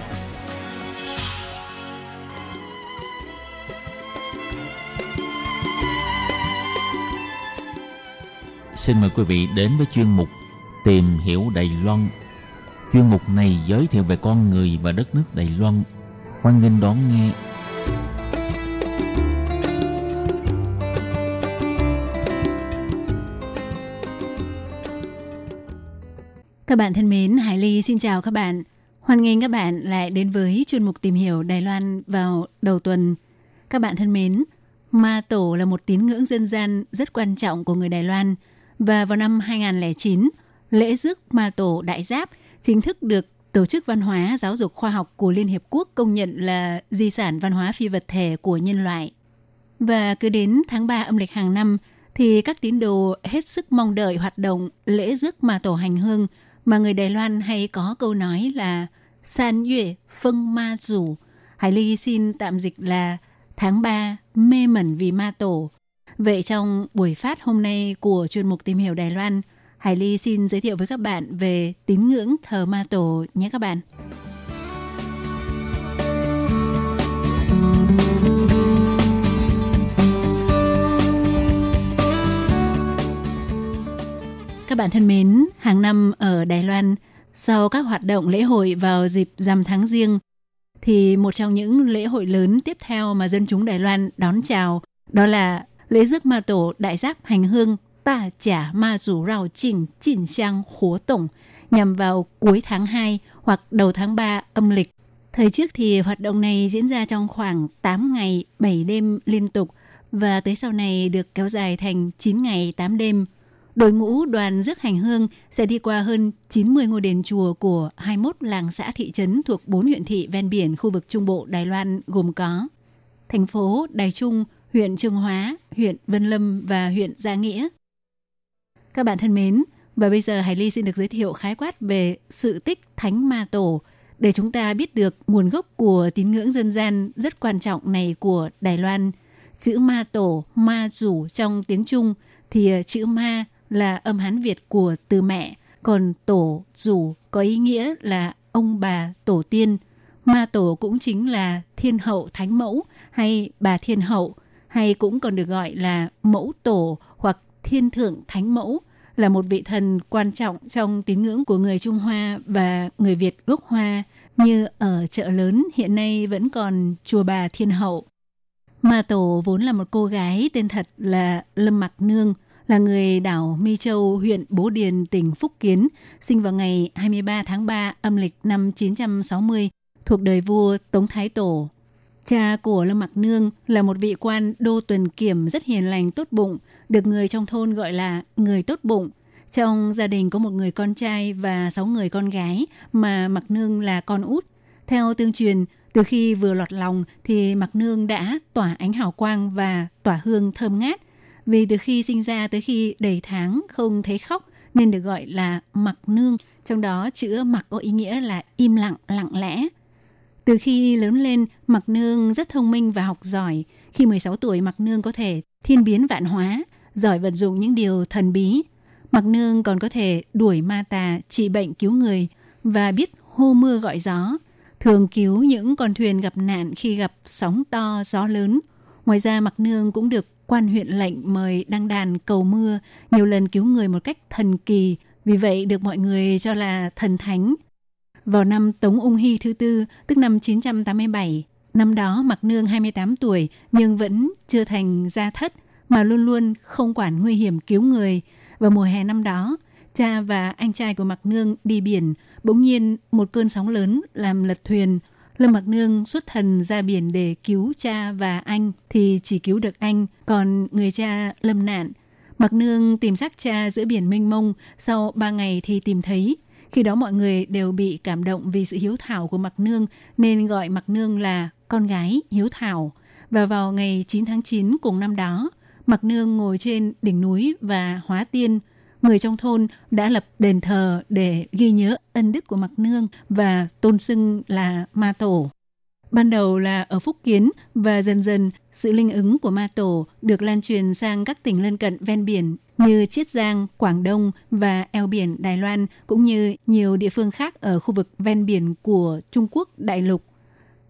Xin mời quý vị đến với chuyên mục Tìm hiểu Đài Loan. Chuyên mục này giới thiệu về con người và đất nước Đài Loan. Hoan nghênh đón nghe. Các bạn thân mến, Hải Ly xin chào các bạn. Hoan nghênh các bạn lại đến với chuyên mục tìm hiểu Đài Loan vào đầu tuần. Các bạn thân mến, Ma Tổ là một tín ngưỡng dân gian rất quan trọng của người Đài Loan và vào năm 2009, lễ rước Ma Tổ Đại Giáp chính thức được Tổ chức Văn hóa Giáo dục Khoa học của Liên Hiệp Quốc công nhận là di sản văn hóa phi vật thể của nhân loại. Và cứ đến tháng 3 âm lịch hàng năm thì các tín đồ hết sức mong đợi hoạt động lễ rước Ma Tổ hành hương – mà người Đài Loan hay có câu nói là san yue phân ma rủ. Hải Ly xin tạm dịch là tháng 3 mê mẩn vì ma tổ. Vậy trong buổi phát hôm nay của chuyên mục tìm hiểu Đài Loan, Hải Ly xin giới thiệu với các bạn về tín ngưỡng thờ ma tổ nhé các bạn. Các bạn thân mến, hàng năm ở Đài Loan, sau các hoạt động lễ hội vào dịp rằm tháng riêng, thì một trong những lễ hội lớn tiếp theo mà dân chúng Đài Loan đón chào đó là lễ rước ma tổ đại giác hành hương tạ trả ma rủ rào chỉnh chỉnh sang hố tổng nhằm vào cuối tháng 2 hoặc đầu tháng 3 âm lịch. Thời trước thì hoạt động này diễn ra trong khoảng 8 ngày 7 đêm liên tục và tới sau này được kéo dài thành 9 ngày 8 đêm – Đội ngũ đoàn rước hành hương sẽ đi qua hơn 90 ngôi đền chùa của 21 làng xã thị trấn thuộc 4 huyện thị ven biển khu vực Trung Bộ Đài Loan gồm có thành phố Đài Trung, huyện Trường Hóa, huyện Vân Lâm và huyện Gia Nghĩa. Các bạn thân mến, và bây giờ Hải Ly xin được giới thiệu khái quát về sự tích Thánh Ma Tổ để chúng ta biết được nguồn gốc của tín ngưỡng dân gian rất quan trọng này của Đài Loan. Chữ Ma Tổ, Ma Rủ trong tiếng Trung thì ờ, chữ Ma là âm Hán Việt của từ mẹ, còn tổ rủ có ý nghĩa là ông bà tổ tiên. Ma tổ cũng chính là thiên hậu thánh mẫu hay bà thiên hậu hay cũng còn được gọi là mẫu tổ hoặc thiên thượng thánh mẫu là một vị thần quan trọng trong tín ngưỡng của người Trung Hoa và người Việt gốc Hoa như ở chợ lớn hiện nay vẫn còn chùa bà Thiên Hậu. Ma Tổ vốn là một cô gái tên thật là Lâm Mặc Nương – là người đảo Mi Châu, huyện Bố Điền, tỉnh Phúc Kiến, sinh vào ngày 23 tháng 3 âm lịch năm 960, thuộc đời vua Tống Thái Tổ. Cha của Lâm Mặc Nương là một vị quan đô tuần kiểm rất hiền lành tốt bụng, được người trong thôn gọi là người tốt bụng. Trong gia đình có một người con trai và sáu người con gái, mà Mặc Nương là con út. Theo tương truyền, từ khi vừa lọt lòng thì Mặc Nương đã tỏa ánh hào quang và tỏa hương thơm ngát – vì từ khi sinh ra tới khi đầy tháng không thấy khóc nên được gọi là mặc nương, trong đó chữ mặc có ý nghĩa là im lặng, lặng lẽ. Từ khi lớn lên, Mặc Nương rất thông minh và học giỏi. Khi 16 tuổi, Mặc Nương có thể thiên biến vạn hóa, giỏi vận dụng những điều thần bí. Mặc Nương còn có thể đuổi ma tà, trị bệnh cứu người và biết hô mưa gọi gió, thường cứu những con thuyền gặp nạn khi gặp sóng to, gió lớn. Ngoài ra, Mặc Nương cũng được quan huyện lệnh mời đăng đàn cầu mưa, nhiều lần cứu người một cách thần kỳ, vì vậy được mọi người cho là thần thánh. Vào năm Tống Ung Hy thứ tư, tức năm 987, năm đó Mặc Nương 28 tuổi nhưng vẫn chưa thành gia thất mà luôn luôn không quản nguy hiểm cứu người. Vào mùa hè năm đó, cha và anh trai của Mặc Nương đi biển, bỗng nhiên một cơn sóng lớn làm lật thuyền, Lâm Mặc Nương xuất thần ra biển để cứu cha và anh thì chỉ cứu được anh, còn người cha lâm nạn. Mặc Nương tìm xác cha giữa biển mênh mông, sau ba ngày thì tìm thấy. Khi đó mọi người đều bị cảm động vì sự hiếu thảo của Mặc Nương nên gọi Mặc Nương là con gái hiếu thảo. Và vào ngày 9 tháng 9 cùng năm đó, Mặc Nương ngồi trên đỉnh núi và hóa tiên – người trong thôn đã lập đền thờ để ghi nhớ ân đức của Mạc Nương và tôn xưng là Ma Tổ. Ban đầu là ở Phúc Kiến và dần dần sự linh ứng của ma tổ được lan truyền sang các tỉnh lân cận ven biển như Chiết Giang, Quảng Đông và eo biển Đài Loan cũng như nhiều địa phương khác ở khu vực ven biển của Trung Quốc đại lục.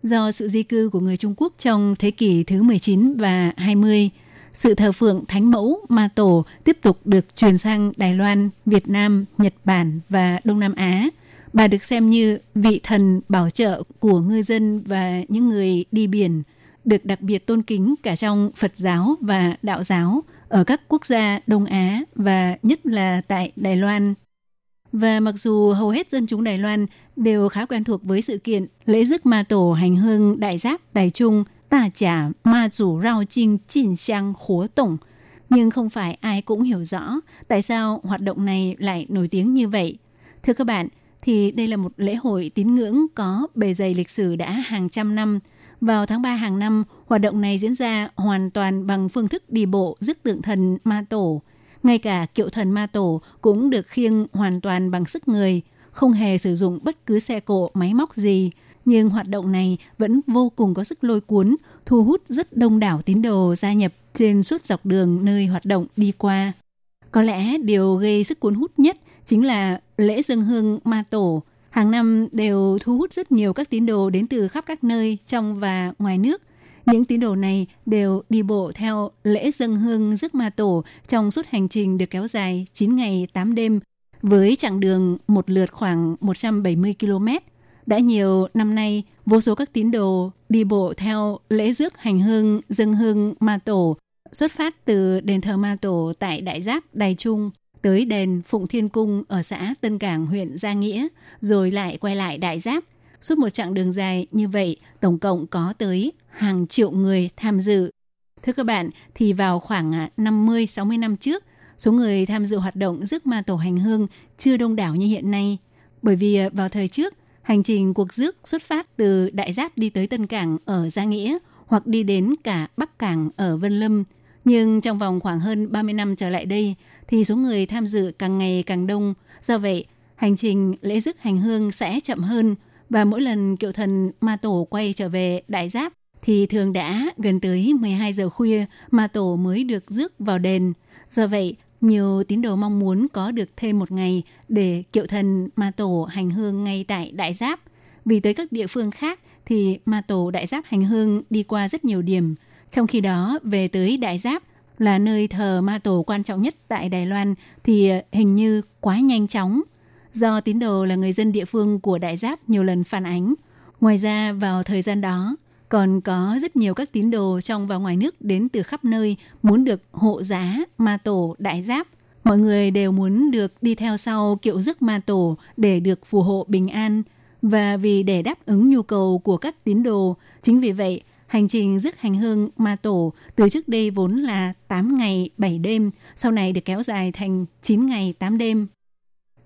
Do sự di cư của người Trung Quốc trong thế kỷ thứ 19 và 20, sự thờ phượng thánh mẫu ma tổ tiếp tục được truyền sang Đài Loan, Việt Nam, Nhật Bản và Đông Nam Á. Bà được xem như vị thần bảo trợ của ngư dân và những người đi biển, được đặc biệt tôn kính cả trong Phật giáo và đạo giáo ở các quốc gia Đông Á và nhất là tại Đài Loan. Và mặc dù hầu hết dân chúng Đài Loan đều khá quen thuộc với sự kiện lễ rước ma tổ hành hương đại giáp Đài Trung – Tà trả ma chủ rao chinh chỉnh sang hố tổng. Nhưng không phải ai cũng hiểu rõ tại sao hoạt động này lại nổi tiếng như vậy. Thưa các bạn, thì đây là một lễ hội tín ngưỡng có bề dày lịch sử đã hàng trăm năm. Vào tháng 3 hàng năm, hoạt động này diễn ra hoàn toàn bằng phương thức đi bộ rước tượng thần ma tổ. Ngay cả kiệu thần ma tổ cũng được khiêng hoàn toàn bằng sức người, không hề sử dụng bất cứ xe cộ máy móc gì nhưng hoạt động này vẫn vô cùng có sức lôi cuốn, thu hút rất đông đảo tín đồ gia nhập trên suốt dọc đường nơi hoạt động đi qua. Có lẽ điều gây sức cuốn hút nhất chính là lễ dân hương ma tổ. Hàng năm đều thu hút rất nhiều các tín đồ đến từ khắp các nơi trong và ngoài nước. Những tín đồ này đều đi bộ theo lễ dân hương rước ma tổ trong suốt hành trình được kéo dài 9 ngày 8 đêm với chặng đường một lượt khoảng 170 km đã nhiều năm nay, vô số các tín đồ đi bộ theo lễ rước hành hương dân hương ma tổ xuất phát từ đền thờ ma tổ tại Đại Giáp, Đài Trung tới đền Phụng Thiên Cung ở xã Tân Cảng, huyện Gia Nghĩa, rồi lại quay lại Đại Giáp. Suốt một chặng đường dài như vậy, tổng cộng có tới hàng triệu người tham dự. Thưa các bạn, thì vào khoảng à, 50-60 năm trước, số người tham dự hoạt động rước ma tổ hành hương chưa đông đảo như hiện nay. Bởi vì à, vào thời trước, Hành trình cuộc rước xuất phát từ Đại Giáp đi tới Tân Cảng ở Gia Nghĩa hoặc đi đến cả Bắc Cảng ở Vân Lâm. Nhưng trong vòng khoảng hơn 30 năm trở lại đây thì số người tham dự càng ngày càng đông. Do vậy, hành trình lễ rước hành hương sẽ chậm hơn và mỗi lần kiệu thần ma tổ quay trở về Đại Giáp thì thường đã gần tới 12 giờ khuya ma tổ mới được rước vào đền. Do vậy, nhiều tín đồ mong muốn có được thêm một ngày để kiệu thần ma tổ hành hương ngay tại Đại Giáp. Vì tới các địa phương khác thì ma tổ Đại Giáp hành hương đi qua rất nhiều điểm. Trong khi đó, về tới Đại Giáp là nơi thờ ma tổ quan trọng nhất tại Đài Loan thì ờ, hình như quá nhanh chóng. Do tín đồ là người dân địa phương của Đại Giáp nhiều lần phản ánh. Ngoài ra, vào thời gian đó, còn có rất nhiều các tín đồ trong và ngoài nước đến từ khắp nơi muốn được hộ giá ma tổ đại giáp. Mọi người đều muốn được đi theo sau kiệu rước ma tổ để được phù hộ bình an. Và vì để đáp ứng nhu cầu của các tín đồ, chính vì vậy hành trình rước hành hương ma tổ từ trước đây vốn là 8 ngày 7 đêm, sau này được kéo dài thành 9 ngày 8 đêm.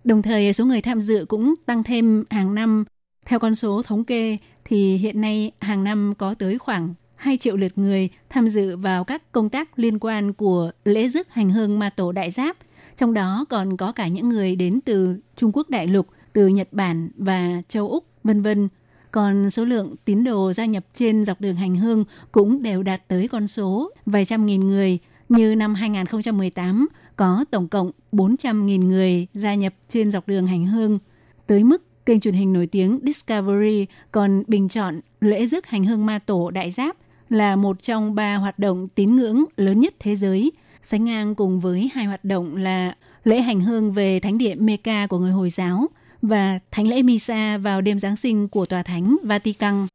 Đồng thời số người tham dự cũng tăng thêm hàng năm. Theo con số thống kê thì hiện nay hàng năm có tới khoảng 2 triệu lượt người tham dự vào các công tác liên quan của lễ rước hành hương ma tổ đại giáp. Trong đó còn có cả những người đến từ Trung Quốc đại lục, từ Nhật Bản và châu Úc, vân vân. Còn số lượng tín đồ gia nhập trên dọc đường hành hương cũng đều đạt tới con số vài trăm nghìn người. Như năm 2018 có tổng cộng 400.000 người gia nhập trên dọc đường hành hương. Tới mức Kênh truyền hình nổi tiếng Discovery còn bình chọn lễ rước hành hương ma tổ đại giáp là một trong ba hoạt động tín ngưỡng lớn nhất thế giới, sánh ngang cùng với hai hoạt động là lễ hành hương về thánh địa Mecca của người Hồi giáo và thánh lễ Misa vào đêm Giáng sinh của tòa thánh Vatican.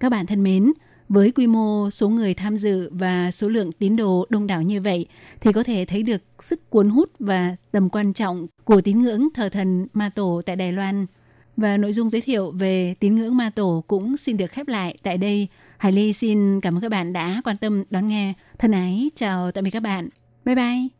Các bạn thân mến, với quy mô số người tham dự và số lượng tín đồ đông đảo như vậy thì có thể thấy được sức cuốn hút và tầm quan trọng của tín ngưỡng thờ thần ma tổ tại Đài Loan – và nội dung giới thiệu về tín ngưỡng ma tổ cũng xin được khép lại tại đây. Hải Ly xin cảm ơn các bạn đã quan tâm đón nghe. Thân ái, chào tạm biệt các bạn. Bye bye!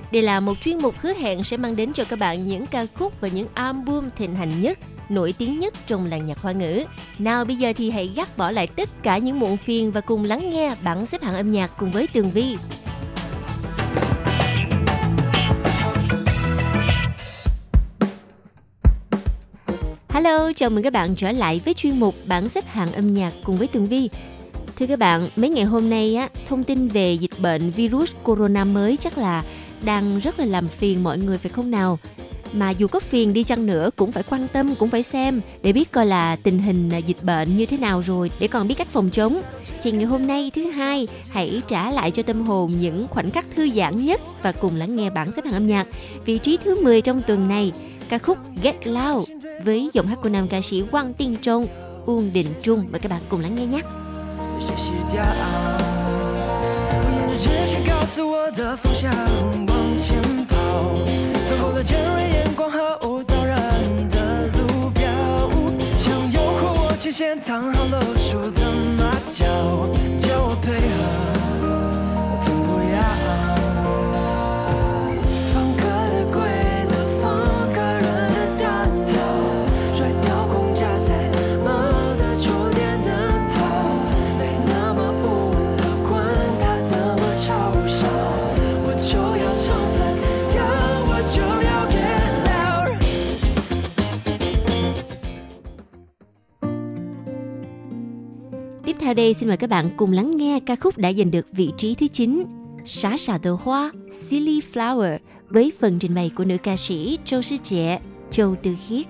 Đây là một chuyên mục hứa hẹn sẽ mang đến cho các bạn những ca khúc và những album thịnh hành nhất, nổi tiếng nhất trong làng nhạc hoa ngữ. Nào bây giờ thì hãy gác bỏ lại tất cả những muộn phiền và cùng lắng nghe bảng xếp hạng âm nhạc cùng với Tường Vi. Hello, chào mừng các bạn trở lại với chuyên mục bảng xếp hạng âm nhạc cùng với Tường Vi. Thưa các bạn, mấy ngày hôm nay á, thông tin về dịch bệnh virus corona mới chắc là đang rất là làm phiền mọi người phải không nào? Mà dù có phiền đi chăng nữa cũng phải quan tâm, cũng phải xem để biết coi là tình hình à, dịch bệnh như thế nào rồi để còn biết cách phòng chống. Thì ngày hôm nay thứ hai, hãy trả lại cho tâm hồn những khoảnh khắc thư giãn nhất và cùng lắng nghe bảng xếp hạng âm nhạc. Vị trí thứ 10 trong tuần này, ca khúc Get Loud với giọng hát của nam ca sĩ Quang Tiên Trung, Uông Đình Trung. Mời các bạn cùng lắng nghe nhé. 洗洗掉。 直觉告诉我的方向往前跑，穿过了尖锐眼光和舞蹈人的路标，想诱惑我前线藏好露出的马脚，theo đây xin mời các bạn cùng lắng nghe ca khúc đã giành được vị trí thứ 9 Xá xà tờ hoa Silly Flower với phần trình bày của nữ ca sĩ Châu Sư Trẻ, Châu Tư Khiết.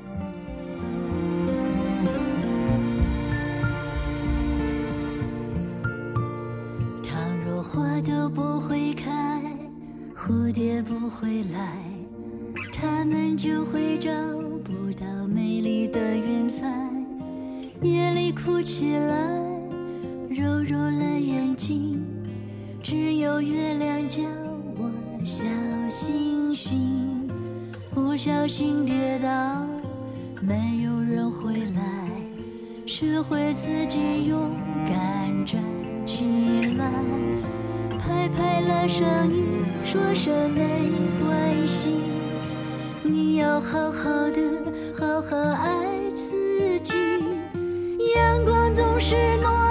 倘若花都不会开，蝴蝶不会来，它们就会找不到美丽的云彩。夜里哭起来， 揉揉了眼睛，只有月亮叫我小星星。不小心跌倒，没有人回来。学会自己勇敢站起来，拍拍了上衣，说声没关系。你要好好的，好好爱自己。阳光总是暖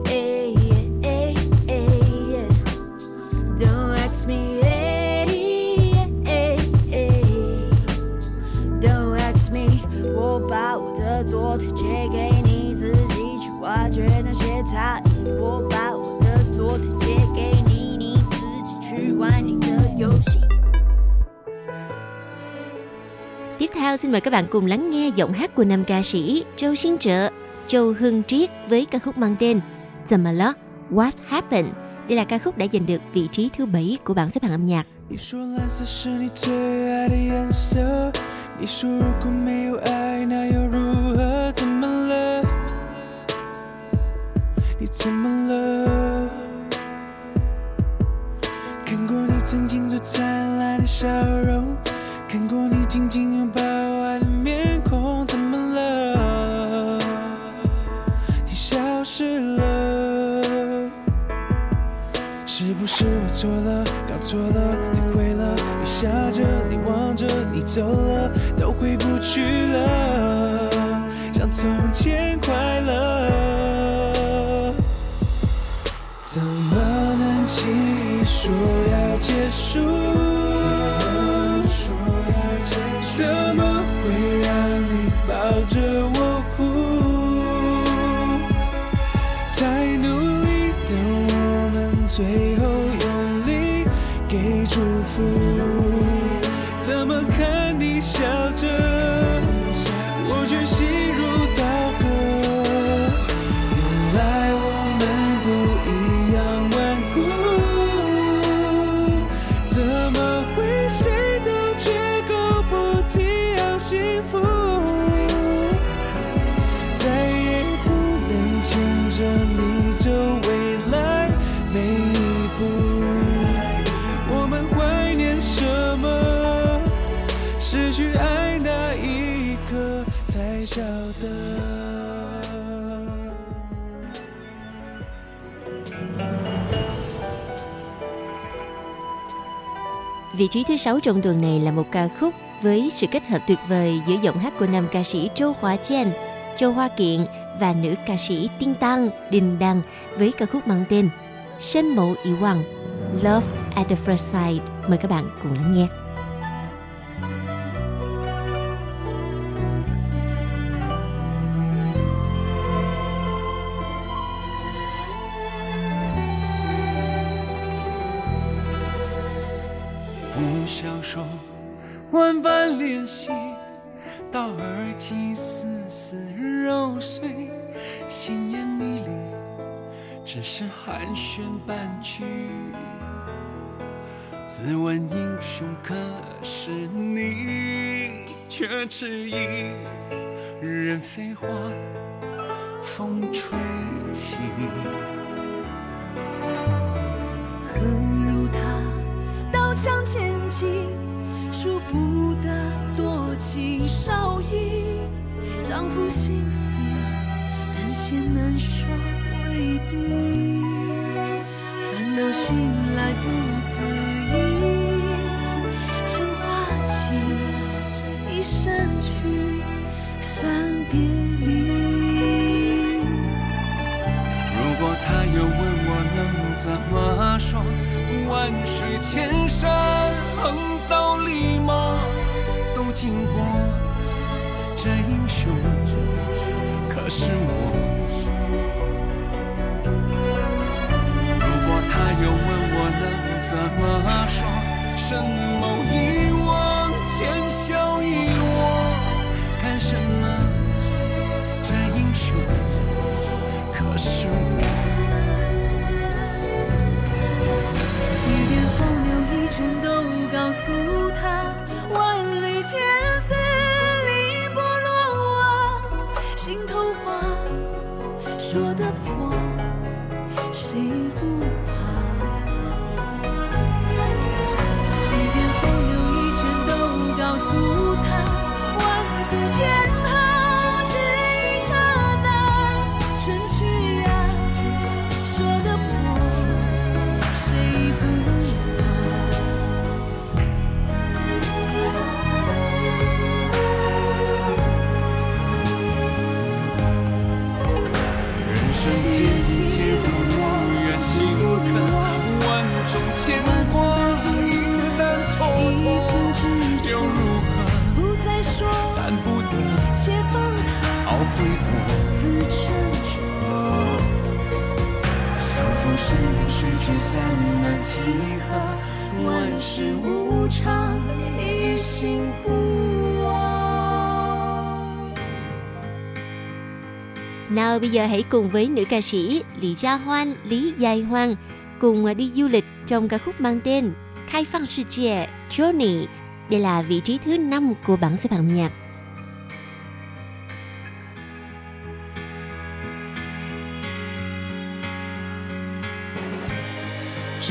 己去玩你的游戏。 Tiếp theo xin mời các bạn cùng lắng nghe giọng hát của nam ca sĩ Châu Xin Trợ, Châu Hưng Triết với ca khúc mang tên怎么了 What Happened. Đây là ca khúc đã giành được vị trí thứ bảy của bảng xếp hạng âm nhạc. 你说蓝色是你最爱的颜色，你说如果没有爱，那又如何？怎么了？你怎么了？看过你曾经最灿烂的笑容，看过你 紧紧拥抱爱的面孔，怎么了？你消失了。是不是我错了，搞错了，体会了？你笑着，你望着，你走了，都回不去了，像从前快乐。怎么能轻易说要结束？们都 Vị trí thứ sáu trong tuần này là một ca khúc với sự kết hợp tuyệt vời giữa giọng hát của nam ca sĩ Châu Hóa Chen, Châu Hoa Kiện và nữ ca sĩ Tinh Tăng Đình Đăng với ca khúc mang tên Sân mẫu ý hoàng Love at the First Sight. Mời các bạn cùng lắng nghe. 去算别离如果他要问我能怎么说，万水千山横道立马都经过，这英雄可是我。如果他又问我能怎么说，深何？万事无常，一心不忘。Nào bây giờ hãy cùng với nữ ca sĩ Lý Gia Hoan, Lý Dài Hoan cùng à, đi du lịch trong ca khúc mang tên Khai phang Sư Chè, Johnny. Đây là vị trí thứ 5 của bảng xếp hạng nhạc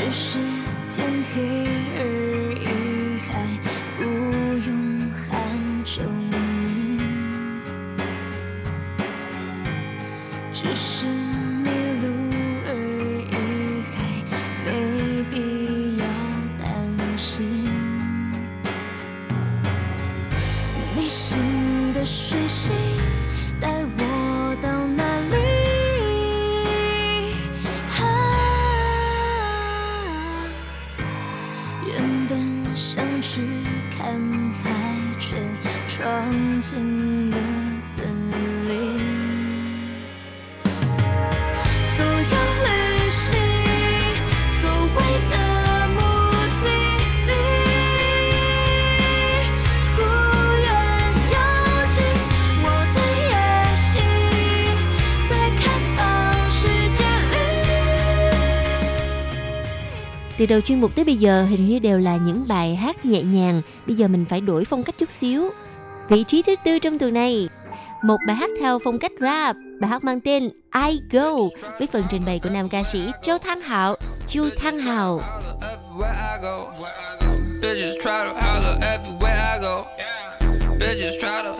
只是天黑。Đầu chuyên mục tới bây giờ hình như đều là những bài hát nhẹ nhàng. Bây giờ mình phải đổi phong cách chút xíu. Vị trí thứ tư trong tuần này, một bài hát theo phong cách rap. Bài hát mang tên I Go với phần trình bày của nam ca sĩ Châu Thăng Hạo, Chu Thăng Hạo. Bitches try to holler everywhere I go. Bitches try to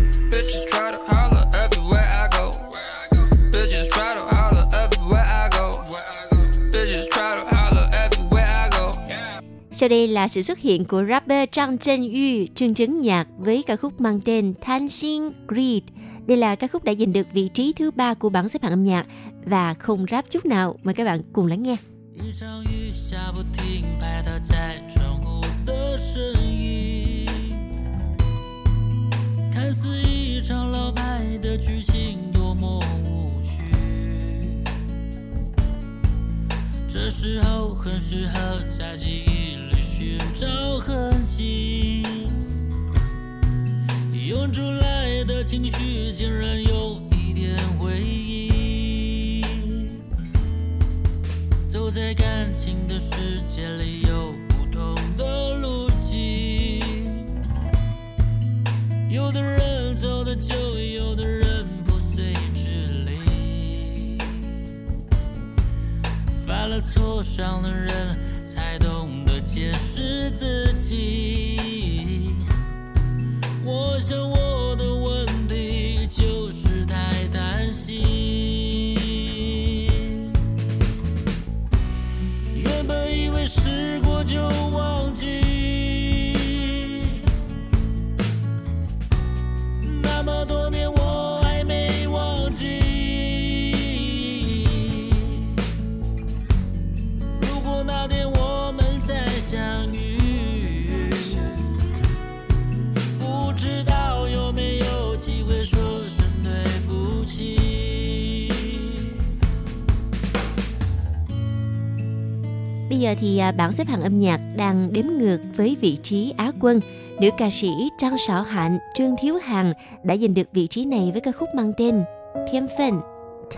Sau đây là sự xuất hiện của rapper Trang Chân Yu, Trương Chấn Nhạc với ca khúc mang tên Than Xin Greed. Đây là ca khúc đã giành được vị trí thứ ba của bảng xếp hạng âm nhạc và không rap chút nào. Mời các bạn cùng lắng nghe. 一场雨下不停，拍打在窗户的声音，看似一场老派的剧情，多么无 这时候很适合在记忆里寻找痕迹，涌出来的情绪竟然有一点回忆。走在感情的世界里，有不同的路径。有的人走得久，有的人了挫，伤的人，才懂得解释自己。我想我的 giờ thì à, bảng xếp hạng âm nhạc đang đếm ngược với vị trí Á quân. Nữ ca sĩ Trang Sảo Hạnh, Trương Thiếu Hằng đã giành được vị trí này với ca khúc mang tên Thiên Phần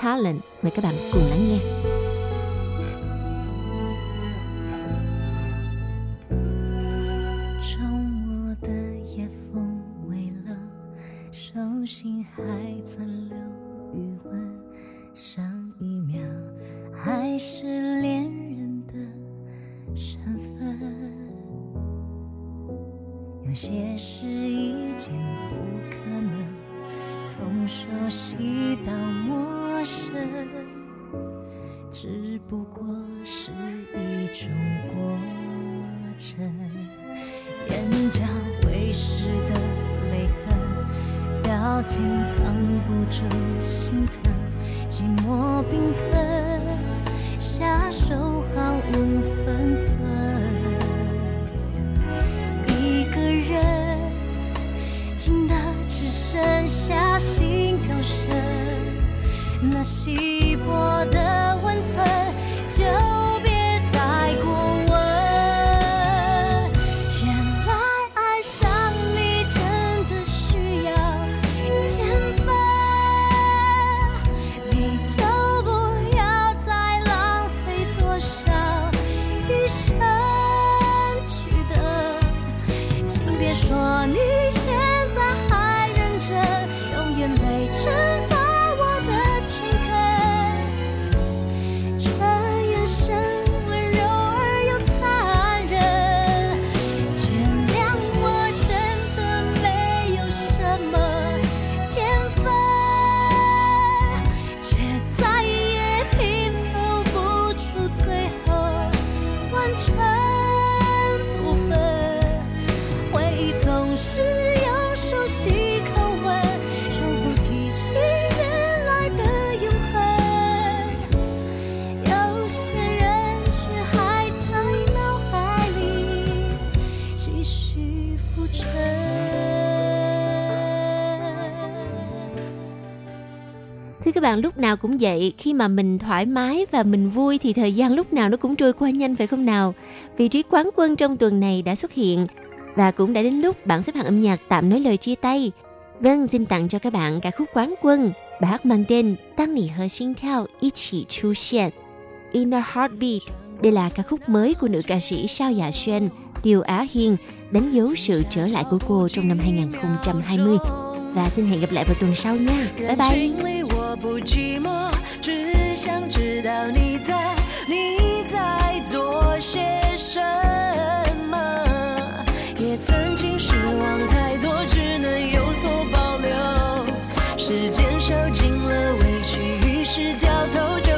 Talent. Mời các bạn cùng lắng nghe. 还残留余温，上一秒还是。也是一件不可能从熟悉到陌生，只不过是一种过程。眼角微湿的泪痕，表情藏不住心疼，寂寞冰吞下，那稀 bạn, lúc nào cũng vậy, khi mà mình thoải mái và mình vui thì thời gian lúc nào nó cũng trôi qua nhanh phải không nào? Vị trí quán quân trong tuần này đã xuất hiện và cũng đã đến lúc bảng xếp hạng âm nhạc tạm nói lời chia tay. Vâng, xin tặng cho các bạn ca khúc quán quân, bài hát mang tên Tăng nỉ hờ xin theo ý chỉ chu hiện. In a Heartbeat. Đây là ca khúc mới của nữ ca sĩ Sao Dạ Xuân, Tiêu Á Hiên, đánh dấu sự trở lại của cô trong năm 2020. Và xin hẹn gặp lại vào tuần sau nha. Bye bye. 不寂寞，只想知道你在，你在做些什么。也曾经失望太多，只能有所保留。时间受尽了委屈，于是掉头就